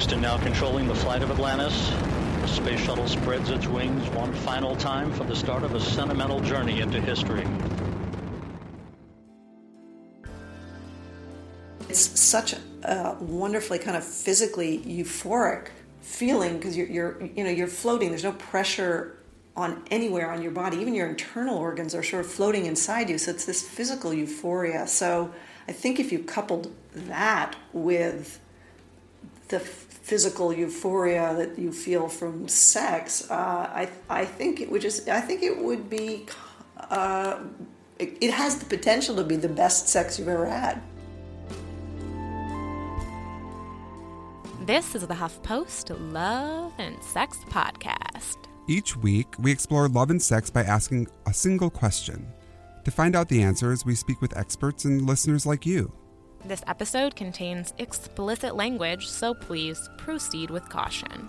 Houston now controlling the flight of Atlantis. The space shuttle spreads its wings one final time for the start of a sentimental journey into history. It's such a wonderfully kind of physically euphoric feeling because you're, you're you know you're floating. There's no pressure on anywhere on your body. Even your internal organs are sort of floating inside you. So it's this physical euphoria. So I think if you coupled that with the physical euphoria that you feel from sex, uh, I I think it would just I think it would be uh, it, it has the potential to be the best sex you've ever had. This is the HuffPost Love and Sex Podcast. Each week, we explore love and sex by asking a single question. To find out the answers, we speak with experts and listeners like you. This episode contains explicit language, so please proceed with caution.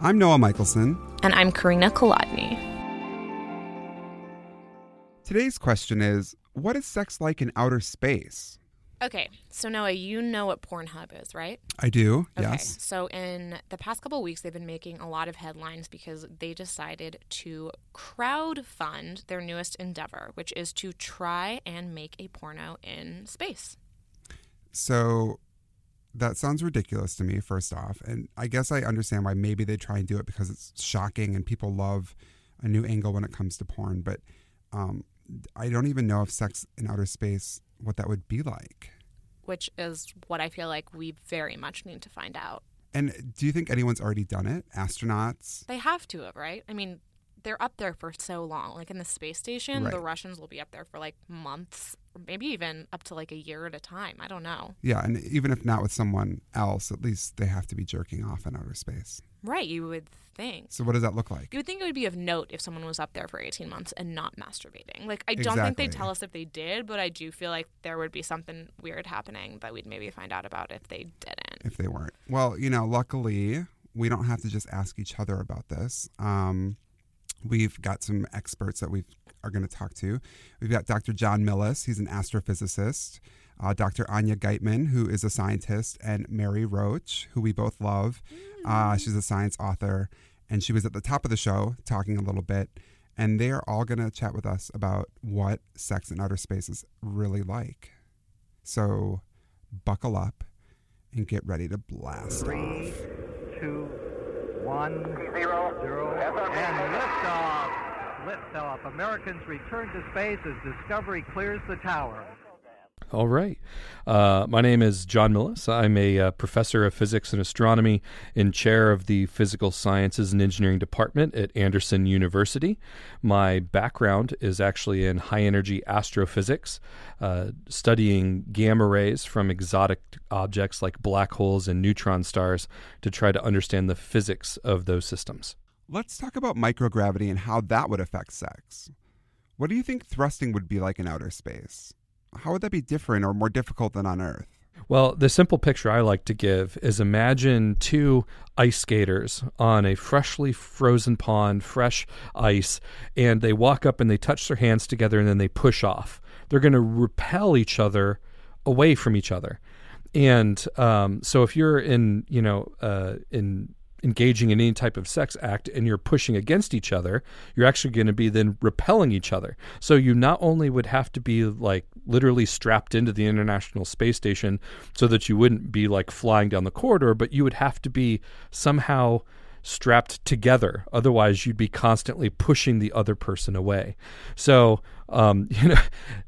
I'm Noah Michelson. And I'm Karina Kolodny. Today's question is What is sex like in outer space? Okay, so Noah, you know what Pornhub is, right? I do, Okay, yes. so in the past couple weeks, they've been making a lot of headlines because they decided to crowd fund their newest endeavor, which is to try and make a porno in space. So that sounds ridiculous to me, first off. And I guess I understand why maybe they try and do it because it's shocking and people love a new angle when it comes to porn. But um, I don't even know if sex in outer space, what that would be like. which is what I feel like we very much need to find out. And do you think anyone's already done it? Astronauts? They have to have, right? I mean, they're up there for so long. Like in the space station, the Russians will be up there for like months, maybe even up to like a year at a time. I don't know. Yeah, and even if not with someone else, at least they have to be jerking off in outer space. Right, you would think. So what does that look like? You would think it would be of note if someone was up there for 18 months and not masturbating. Like, I don't think they'd tell us if they did, but I do feel like there would be something weird happening that we'd maybe find out about if they didn't. if they weren't. Well, you know, luckily we don't have to just ask each other about this. Um, we've got some experts that we are going to talk to. We've got Dr. John Millis, he's an astrophysicist. Uh, Dr. Anja Geitmann, who is a scientist, and Mary Roach, who we both love. Uh, she's a science author, and she was at the top of the show talking a little bit. And they are all going to chat with us about what sex in outer space is really like. So buckle up and get ready to blast Three, off. two, one, zero, zero, and liftoff. Liftoff. Americans return to space as Discovery clears the tower. All right. Uh, my name is John Millis. I'm a uh, professor of physics and astronomy and chair of the Physical Sciences and Engineering Department at Anderson University. My background is actually in high energy astrophysics, uh, studying gamma rays from exotic objects like black holes and neutron stars to try to understand the physics of those systems. Let's talk about microgravity and how that would affect sex. What do you think thrusting would be like in outer space? How would that be different or more difficult than on Earth? Well, the simple picture I like to give is imagine two ice skaters on a freshly frozen pond, fresh ice, and they walk up and they touch their hands together and then they push off. They're going to repel each other away from each other. And um, so if you're in, you know, uh, in engaging in any type of sex act and you're pushing against each other, you're actually going to be then repelling each other. So you not only would have to be like literally strapped into the International Space Station so that you wouldn't be like flying down the corridor, but you would have to be somehow strapped together. Otherwise, you'd be constantly pushing the other person away. So, um, you know,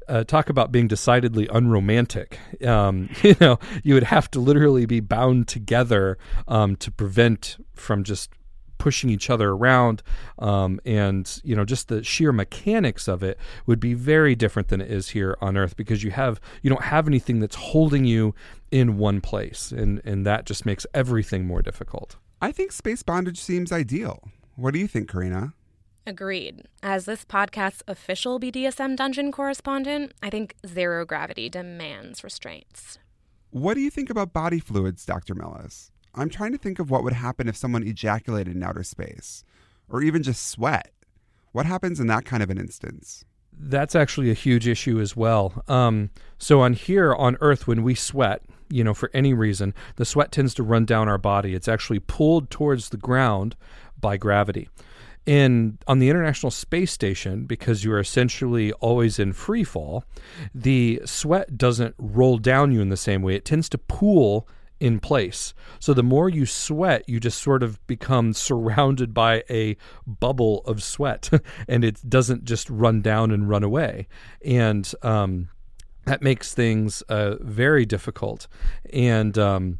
uh, talk about being decidedly unromantic. Um, you know, you would have to literally be bound together um, to prevent from just pushing each other around um, and you know just the sheer mechanics of it would be very different than it is here on earth because you have you don't have anything that's holding you in one place and and that just makes everything more difficult I think space bondage seems ideal. What do you think, Karina? Agreed. As this podcast's official BDSM dungeon correspondent, I think zero gravity demands restraints. What do you think about body fluids, Dr. Millis? I'm trying to think of what would happen if someone ejaculated in outer space, or even just sweat. What happens in that kind of an instance? that's actually a huge issue as well. Um, so on here on Earth, when we sweat, you know, for any reason, the sweat tends to run down our body. It's actually pulled towards the ground by gravity. In on the International Space Station, because you are essentially always in free fall, the sweat doesn't roll down you in the same way. It tends to pool in place. So the more you sweat, you just sort of become surrounded by a bubble of sweat, and it doesn't just run down and run away. And um, that makes things uh, very difficult. And um,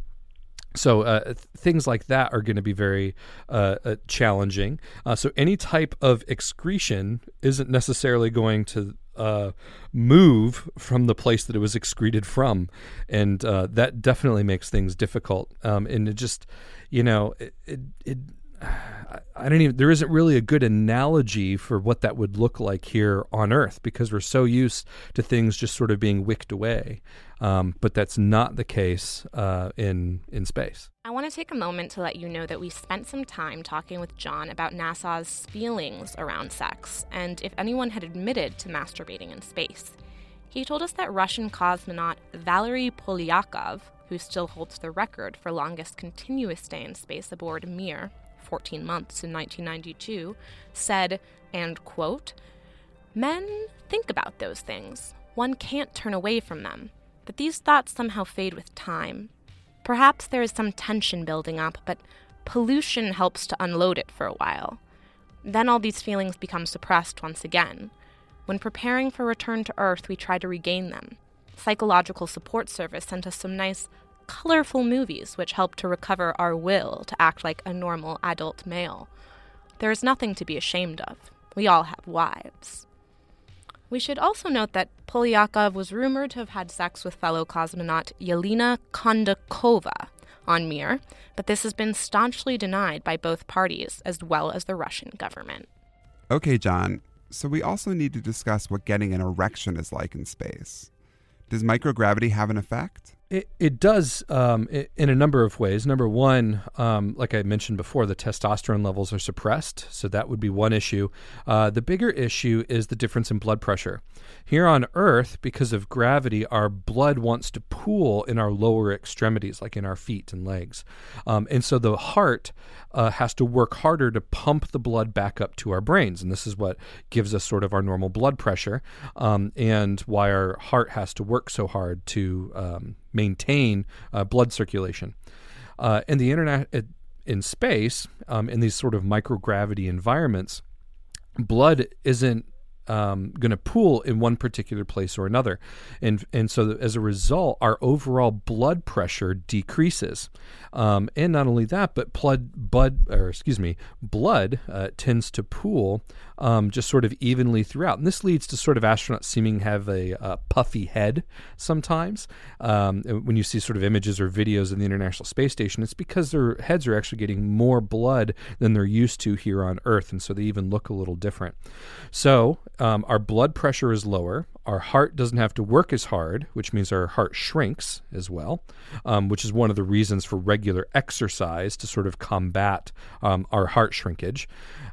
so uh, things like that are going to be very uh, uh, challenging. Uh, so any type of excretion isn't necessarily going to uh, move from the place that it was excreted from, and that definitely makes things difficult. Um, and it just, you know, it, it, it I don't even there isn't really a good analogy for what that would look like here on Earth because we're so used to things just sort of being wicked away. Um, but that's not the case uh, in in space. I want to take a moment to let you know that we spent some time talking with John about NASA's feelings around sex and if anyone had admitted to masturbating in space. He told us that Russian cosmonaut Valery Polyakov, who still holds the record for longest continuous stay in space aboard Mir, 14 months in 1992, said, and quote, Men think about those things. One can't turn away from them. But these thoughts somehow fade with time. Perhaps there is some tension building up, but pollution helps to unload it for a while. Then all these feelings become suppressed once again. When preparing for return to Earth, we try to regain them. Psychological Support Service sent us some nice colorful movies which help to recover our will to act like a normal adult male. There is nothing to be ashamed of. We all have wives. We should also note that Polyakov was rumored to have had sex with fellow cosmonaut Yelena Kondakova on Mir, but this has been staunchly denied by both parties as well as the Russian government. Okay, John, so we also need to discuss what getting an erection is like in space. Does microgravity have an effect? It, it does um, in a number of ways. Number one, um, like I mentioned before, the testosterone levels are suppressed, so that would be one issue. Uh, the bigger issue is the difference in blood pressure. Here on Earth, because of gravity, our blood wants to pool in our lower extremities, like in our feet and legs. Um, and so the heart uh, has to work harder to pump the blood back up to our brains. And this is what gives us sort of our normal blood pressure um, and why our heart has to work so hard to um, maintain uh, blood circulation. Uh, in the internet, in space, um, in these sort of microgravity environments, blood isn't um, going to pool in one particular place or another, and and so as a result, our overall blood pressure decreases, um, and not only that, but blood, blood, or excuse me, blood uh, tends to pool um, just sort of evenly throughout, and this leads to sort of astronauts seeming have a, a puffy head sometimes. Um, when you see sort of images or videos of the International Space Station, it's because their heads are actually getting more blood than they're used to here on Earth, and so they even look a little different. So um, our blood pressure is lower. Our heart doesn't have to work as hard, which means our heart shrinks as well, um, which is one of the reasons for regular exercise to sort of combat um, our heart shrinkage.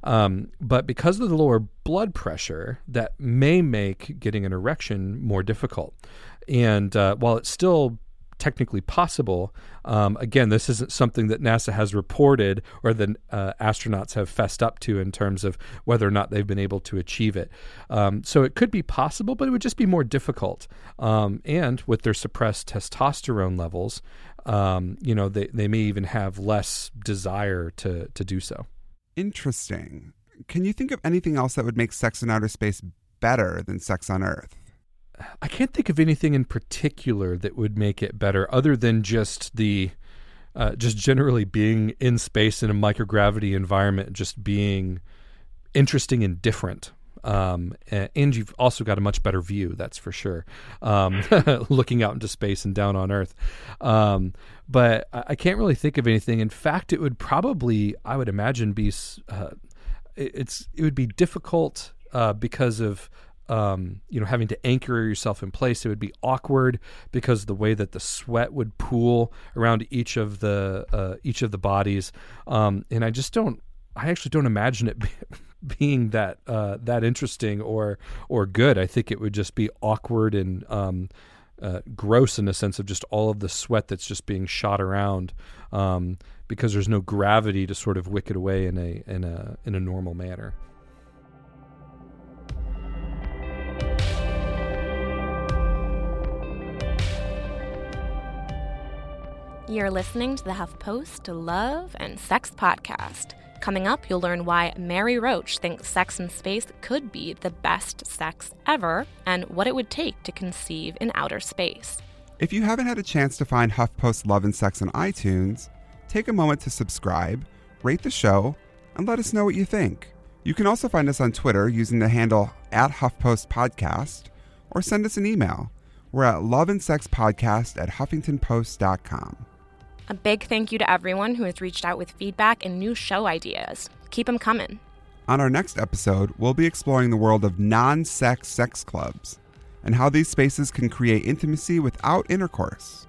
Um, but because of the lower blood pressure, that may make getting an erection more difficult. And uh, while it's still technically possible. Um, again, this isn't something that NASA has reported or that uh, astronauts have fessed up to in terms of whether or not they've been able to achieve it. Um, so it could be possible, but it would just be more difficult. Um, and with their suppressed testosterone levels, um, you know, they, they may even have less desire to, to do so. Interesting. Can you think of anything else that would make sex in outer space better than sex on Earth? I can't think of anything in particular that would make it better, other than just the uh, just generally being in space in a microgravity environment, just being interesting and different. Um, and you've also got a much better view, that's for sure. Um, looking out into space and down on Earth. Um, but I can't really think of anything. In fact, it would probably, I would imagine, be uh, it's it would be difficult uh, because of um, you know, having to anchor yourself in place. It would be awkward because the way that the sweat would pool around each of the uh, each of the bodies, um, and I just don't. I actually don't imagine it be, being that uh, that interesting or or good. I think it would just be awkward and um, uh, gross in a sense of just all of the sweat that's just being shot around um, because there's no gravity to sort of wick it away in a in a in a normal manner. You're listening to the HuffPost Love and Sex podcast. Coming up, you'll learn why Mary Roach thinks sex in space could be the best sex ever and what it would take to conceive in outer space. If you haven't had a chance to find HuffPost Love and Sex on iTunes, take a moment to subscribe, rate the show, and let us know what you think. You can also find us on Twitter using the handle at HuffPost Podcast or send us an email. We're at loveandsexpodcast at huffingtonpost.com. A big thank you to everyone who has reached out with feedback and new show ideas. Keep them coming. On our next episode, we'll be exploring the world of non sex sex clubs and how these spaces can create intimacy without intercourse.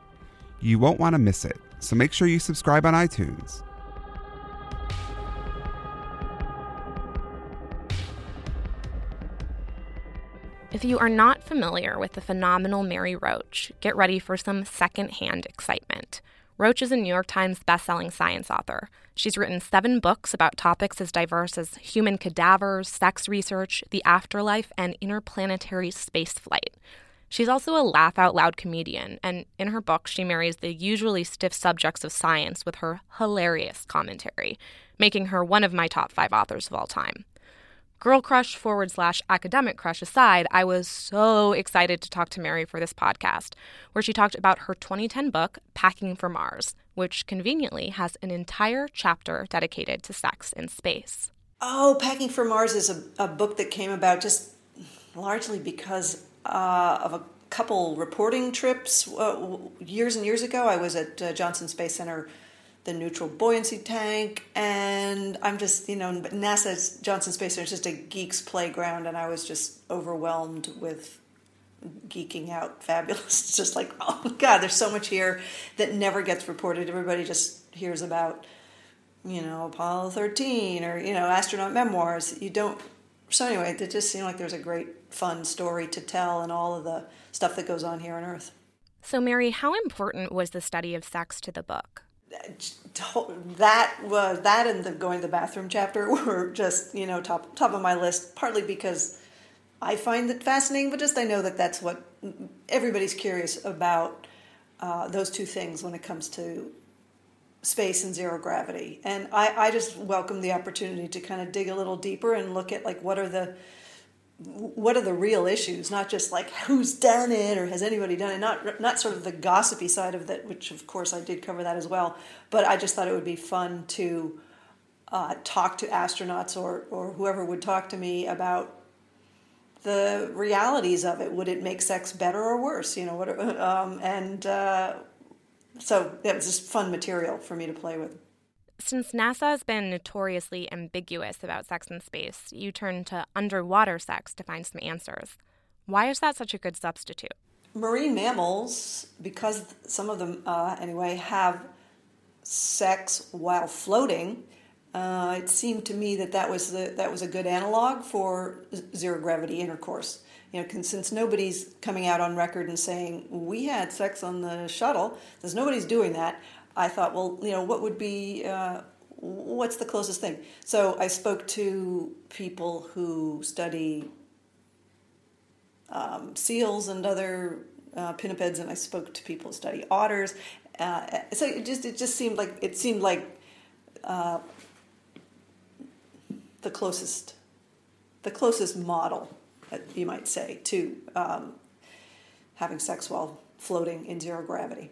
You won't want to miss it, so make sure you subscribe on iTunes. If you are not familiar with the phenomenal Mary Roach, get ready for some secondhand excitement. Roach is a New York Times bestselling science author. She's written seven books about topics as diverse as human cadavers, sex research, the afterlife, and interplanetary spaceflight. She's also a laugh out loud comedian, and in her books, she marries the usually stiff subjects of science with her hilarious commentary, making her one of my top five authors of all time. Girl crush forward slash academic crush aside, I was so excited to talk to Mary for this podcast, where she talked about her 2010 book, Packing for Mars, which conveniently has an entire chapter dedicated to sex in space. Oh, Packing for Mars is a, a book that came about just largely because uh, of a couple reporting trips uh, years and years ago. I was at uh, Johnson Space Center the neutral buoyancy tank, and I'm just, you know, NASA's Johnson Space Center is just a geek's playground, and I was just overwhelmed with geeking out fabulous. Just like, oh God, there's so much here that never gets reported. Everybody just hears about, you know, Apollo 13 or, you know, astronaut memoirs. You don't. So, anyway, it just seemed like there's a great, fun story to tell and all of the stuff that goes on here on Earth. So, Mary, how important was the study of sex to the book? That was that and the going to the bathroom chapter were just you know top top of my list partly because I find it fascinating but just I know that that's what everybody's curious about uh, those two things when it comes to space and zero gravity. And I, I just welcome the opportunity to kind of dig a little deeper and look at like what are the what are the real issues? Not just like who's done it or has anybody done it not not sort of the gossipy side of that which of course i did cover that as well but i just thought it would be fun to uh, talk to astronauts or or whoever would talk to me about the realities of it. Would it make sex better or worse? You know what um, and uh, so that was just fun material for me to play with since NASA has been notoriously ambiguous about sex in space, you turn to underwater sex to find some answers. Why is that such a good substitute? Marine mammals, because some of them, uh, anyway, have sex while floating. Uh, it seemed to me that that was the, that was a good analog for zero gravity intercourse. You know, since nobody's coming out on record and saying we had sex on the shuttle, since nobody's doing that, I thought, well, you know, what would be, uh, what's the closest thing? So I spoke to people who study um, seals and other uh, pinnipeds, and I spoke to people who study otters. Uh, so it just it just seemed like it seemed like uh, the closest the closest model, uh, you might say, to um, having sex while floating in zero gravity.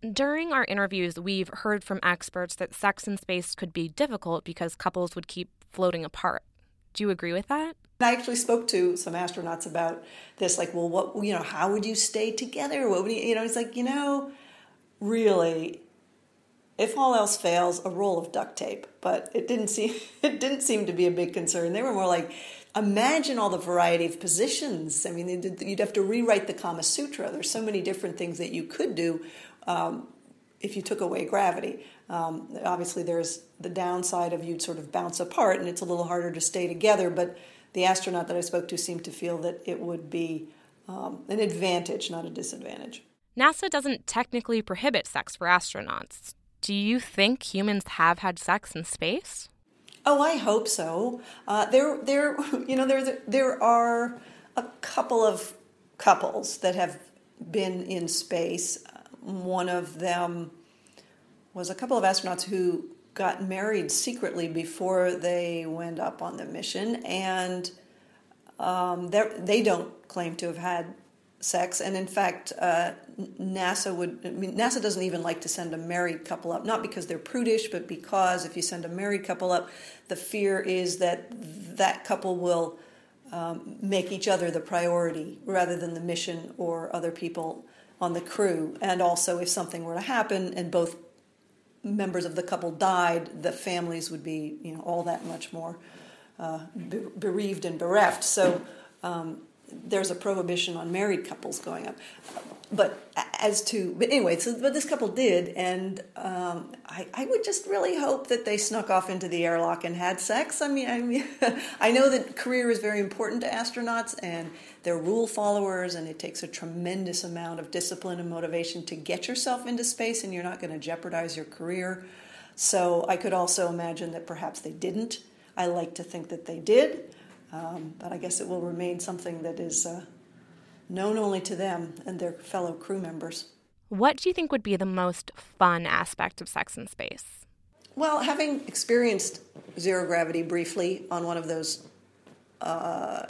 During our interviews, we've heard from experts that sex in space could be difficult because couples would keep floating apart. Do you agree with that? I actually spoke to some astronauts about this, like, well, what, you know, how would you stay together? What would you, you know, it's like, you know, really, if all else fails, a roll of duct tape. But it didn't seem, it didn't seem to be a big concern. They were more like, imagine all the variety of positions. I mean, you'd have to rewrite the Kama Sutra. There's so many different things that you could do um, if you took away gravity. Um, obviously, there's the downside of you'd sort of bounce apart and it's a little harder to stay together, but the astronaut that I spoke to seemed to feel that it would be um, an advantage, not a disadvantage. NASA doesn't technically prohibit sex for astronauts. Do you think humans have had sex in space? Oh, I hope so. Uh, there, there, you know, there, there are a couple of couples that have been in space. One of them was a couple of astronauts who got married secretly before they went up on the mission, and um, they don't claim to have had sex. And in fact, uh, NASA would, I mean, NASA doesn't even like to send a married couple up, not because they're prudish, but because if you send a married couple up, the fear is that that couple will um, make each other the priority rather than the mission or other people on the crew. And also, if something were to happen and both members of the couple died, the families would be, you know, all that much more uh, bereaved and bereft. So um, there's a prohibition on married couples going up. But as to, but anyway, so but this couple did, and um, I, I would just really hope that they snuck off into the airlock and had sex. I mean, I mean, I know that career is very important to astronauts, and they're rule followers, and it takes a tremendous amount of discipline and motivation to get yourself into space, and you're not going to jeopardize your career. So I could also imagine that perhaps they didn't. I like to think that they did. Um, but I guess it will remain something that is uh, known only to them and their fellow crew members. What do you think would be the most fun aspect of sex in space? Well, having experienced zero gravity briefly on one of those uh,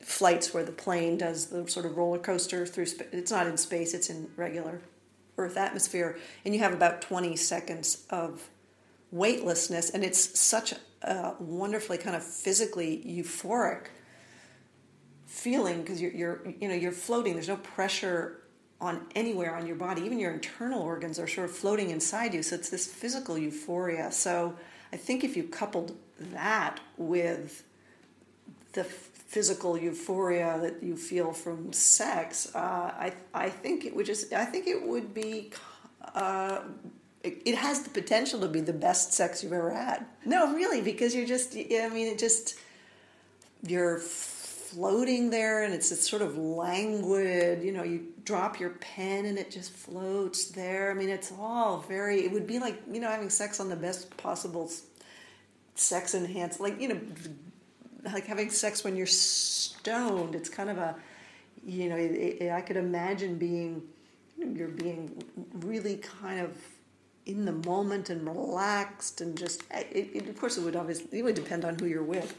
flights where the plane does the sort of roller coaster through space, it's not in space, it's in regular Earth atmosphere, and you have about 20 seconds of weightlessness, and it's such wonderfully kind of physically euphoric feeling because you're, you're you know you're floating. There's no pressure on anywhere on your body. Even your internal organs are sort of floating inside you. So it's this physical euphoria. So I think if you coupled that with the physical euphoria that you feel from sex, uh, I I think it would just I think it would be uh, it, has the potential to be the best sex you've ever had. No, really, because you're just, I mean, it just, you're floating there and it's, it's sort of languid, you know, you drop your pen and it just floats there. I mean, it's all very, it would be like, you know, having sex on the best possible sex enhanced, like, you know, like having sex when you're stoned. It's kind of a, you know, it, it, I could imagine being, you're being really kind of in the moment and relaxed and just it, it, of course it would obviously it would depend on who you're with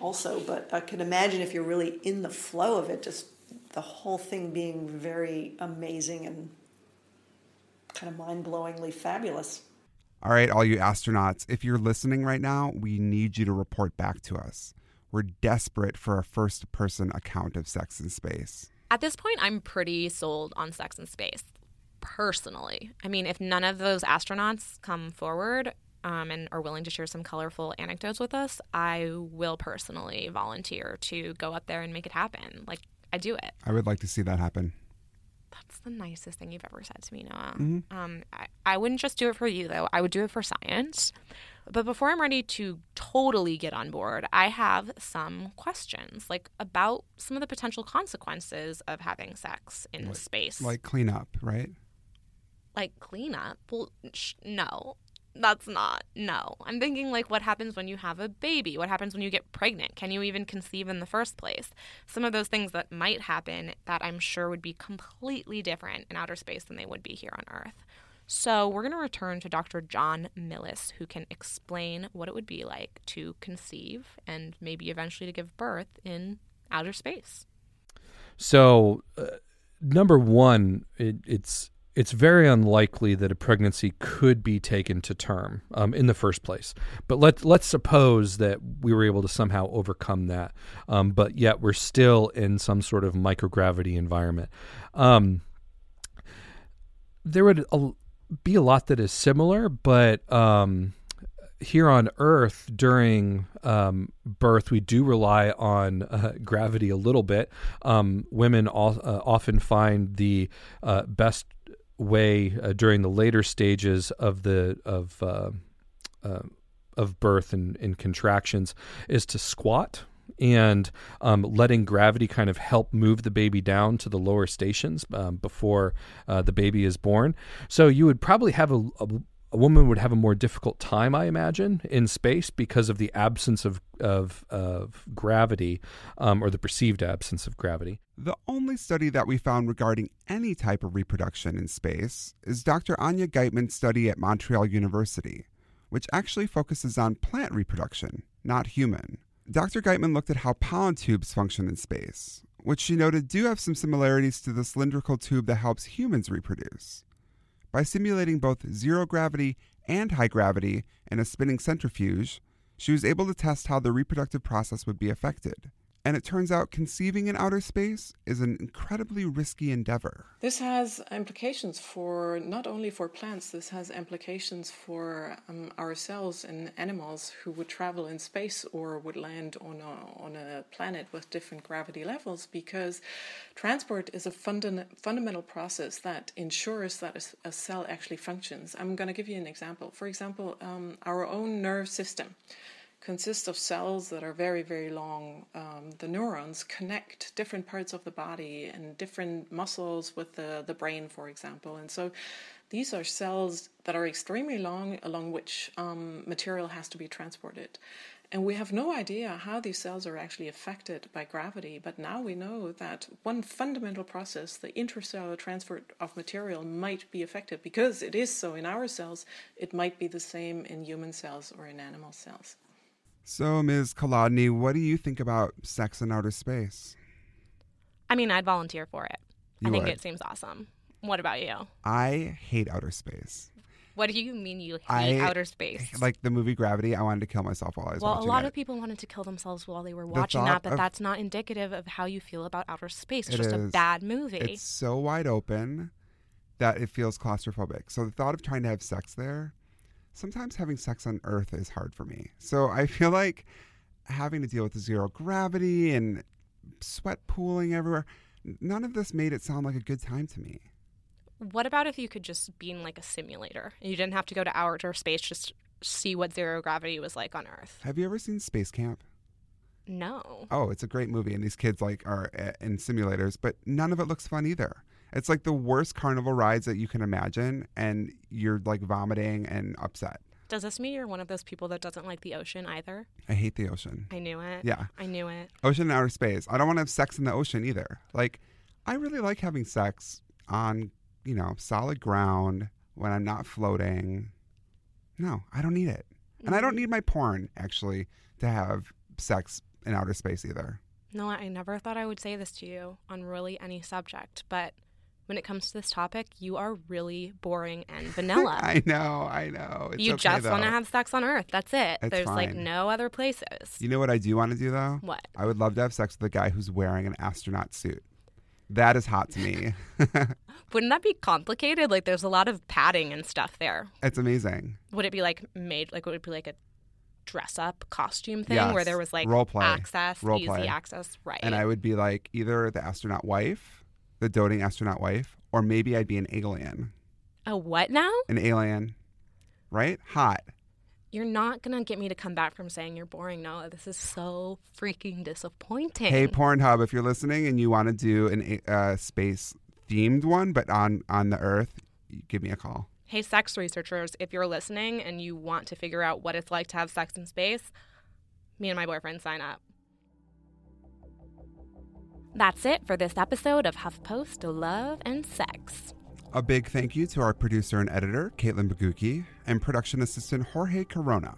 also but i can imagine if you're really in the flow of it just the whole thing being very amazing and kind of mind-blowingly fabulous. All right all you astronauts if you're listening right now we need you to report back to us. We're desperate for a first person account of sex in space. At this point i'm pretty sold on sex in space personally. I mean, if none of those astronauts come forward um, and are willing to share some colorful anecdotes with us, I will personally volunteer to go up there and make it happen. Like, I do it. I would like to see that happen. That's the nicest thing you've ever said to me, Noah. Mm-hmm. Um, I, I wouldn't just do it for you, though. I would do it for science. But before I'm ready to totally get on board, I have some questions, like about some of the potential consequences of having sex in like, space. Like cleanup, right? Like cleanup. Well, sh- no, that's not. No. I'm thinking like what happens when you have a baby? What happens when you get pregnant? Can you even conceive in the first place? Some of those things that might happen that I'm sure would be completely different in outer space than they would be here on Earth. So, we're going to return to Dr. John Millis, who can explain what it would be like to conceive and maybe eventually to give birth in outer space. So, uh, number one, it, it's it's very unlikely that a pregnancy could be taken to term um, in the first place. But let let's suppose that we were able to somehow overcome that, um, but yet we're still in some sort of microgravity environment. Um, there would be a lot that is similar, but um, here on Earth during um, birth, we do rely on uh, gravity a little bit. Um, women all, uh, often find the uh, best way uh, during the later stages of the of uh, uh, of birth and, and, contractions is to squat and um, letting gravity kind of help move the baby down to the lower stations um, before uh, the baby is born. So you would probably have a, a a woman would have a more difficult time, I imagine, in space because of the absence of of, of gravity, um, or the perceived absence of gravity. The only study that we found regarding any type of reproduction in space is Dr. Anja Geitmann's study at Montreal University, which actually focuses on plant reproduction, not human. Dr. Geitmann looked at how pollen tubes function in space, which she noted do have some similarities to the cylindrical tube that helps humans reproduce. By simulating both zero gravity and high gravity in a spinning centrifuge, she was able to test how the reproductive process would be affected. And it turns out conceiving in outer space is an incredibly risky endeavor. This has implications for not only for plants, this has implications for um, ourselves and animals who would travel in space or would land on a, on a planet with different gravity levels because transport is a funda- fundamental process that ensures that a, a, cell actually functions. I'm going to give you an example. For example, um, our own nerve system consists of cells that are very, very long. Um, the neurons connect different parts of the body and different muscles with the, the brain, for example. And so these are cells that are extremely long, along which um, material has to be transported. And we have no idea how these cells are actually affected by gravity, but now we know that one fundamental process, the intracellular transfer of material, might be affected. Because it is so in our cells, it might be the same in human cells or in animal cells. So, Ms. Kolodny, what do you think about sex in outer space? I mean, I'd volunteer for it. You I think would. it seems awesome. What about you? I hate outer space. What do you mean you hate I outer space? Like the movie Gravity, I wanted to kill myself while I was watching it. well, a lot it. of people wanted to kill themselves while they were watching that, but of- that's not indicative of how you feel about outer space. It's It just a bad movie. It's so wide open that it feels claustrophobic. So the thought of trying to have sex there, sometimes having sex on Earth is hard for me. So I feel like having to deal with the zero gravity and sweat pooling everywhere, none of this made it sound like a good time to me. What about if you could just be in like a simulator? You didn't have to go to outer space, just see what zero gravity was like on Earth. Have you ever seen Space Camp? No. Oh, it's a great movie, and these kids like are uh, in simulators, but none of it looks fun either. It's like the worst carnival rides that you can imagine, and you're like vomiting and upset. Does this mean you're one of those people that doesn't like the ocean either? I hate the ocean. I knew it. Yeah. I knew it. Ocean and outer space. I don't want to have sex in the ocean either. Like, I really like having sex on, you know, solid ground when I'm not floating. No, I don't need it. And I don't mm. need my porn, actually, to have sex in outer space either. No, I never thought I would say this to you on really any subject, but when it comes to this topic, you are really boring and vanilla. I know, I know. It's you okay, just want to have sex on Earth. That's it. It's There's like no other places. You know what I do want to do, though? What? I would love to have sex with a guy who's wearing an astronaut suit. That is hot to me. Wouldn't that be complicated? Like there's a lot of padding and stuff there. it's amazing. Would it be like made like would it be like a dress up costume thing where there was like Role play. access, Role easy play. access, right? And I would be like either the astronaut wife, the doting astronaut wife, or maybe I'd be an alien. a what now? An alien, right? Hot. You're not gonna get me to come back from saying you're boring, Noah. This is so freaking disappointing. Hey, Pornhub, if you're listening and you want to do an uh, space themed one, but on on the Earth, give me a call. Hey, sex researchers, if you're listening and you want to figure out what it's like to have sex in space, me and my boyfriend sign up. That's it for this episode of HuffPost Love and Sex. A big thank you to our producer and editor, Caitlin Baguki, and production assistant Jorge Corona.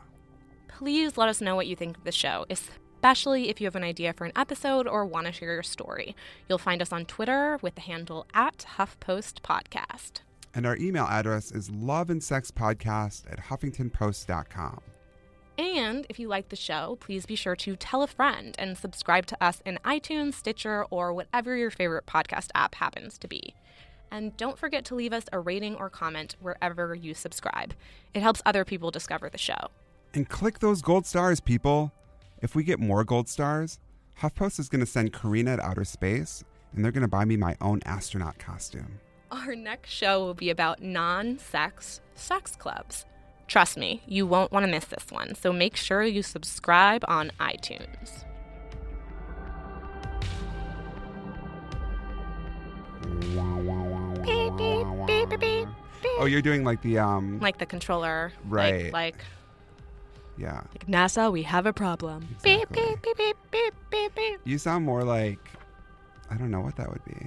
Please let us know what you think of the show, especially if you have an idea for an episode or want to share your story. You'll find us on Twitter with the handle at HuffPost Podcast. And our email address is loveandsexpodcast at huffingtonpost.com. And if you like the show, please be sure to tell a friend and subscribe to us in iTunes, Stitcher, or whatever your favorite podcast app happens to be. And don't forget to leave us a rating or comment wherever you subscribe. It helps other people discover the show. And click those gold stars, people. If we get more gold stars, HuffPost is going to send Karina to outer space, and they're going to buy me my own astronaut costume. Our next show will be about non sex sex clubs. Trust me, you won't want to miss this one, so make sure you subscribe on iTunes. Beep, beep, beep, beep, beep. Oh, you're doing like the um Like the controller. Right. Like, like Yeah. Like NASA, we have a problem. Exactly. Beep, beep, beep, beep, beep, beep. You sound more like I don't know what that would be.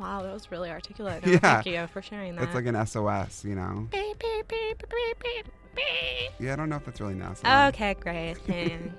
Wow, that was really articulate. No, Yeah. Thank you for sharing that. It's like an SOS, you know. beep, beep, beep, beep, beep, beep, beep. Yeah, I don't know if that's really NASA. Okay, great.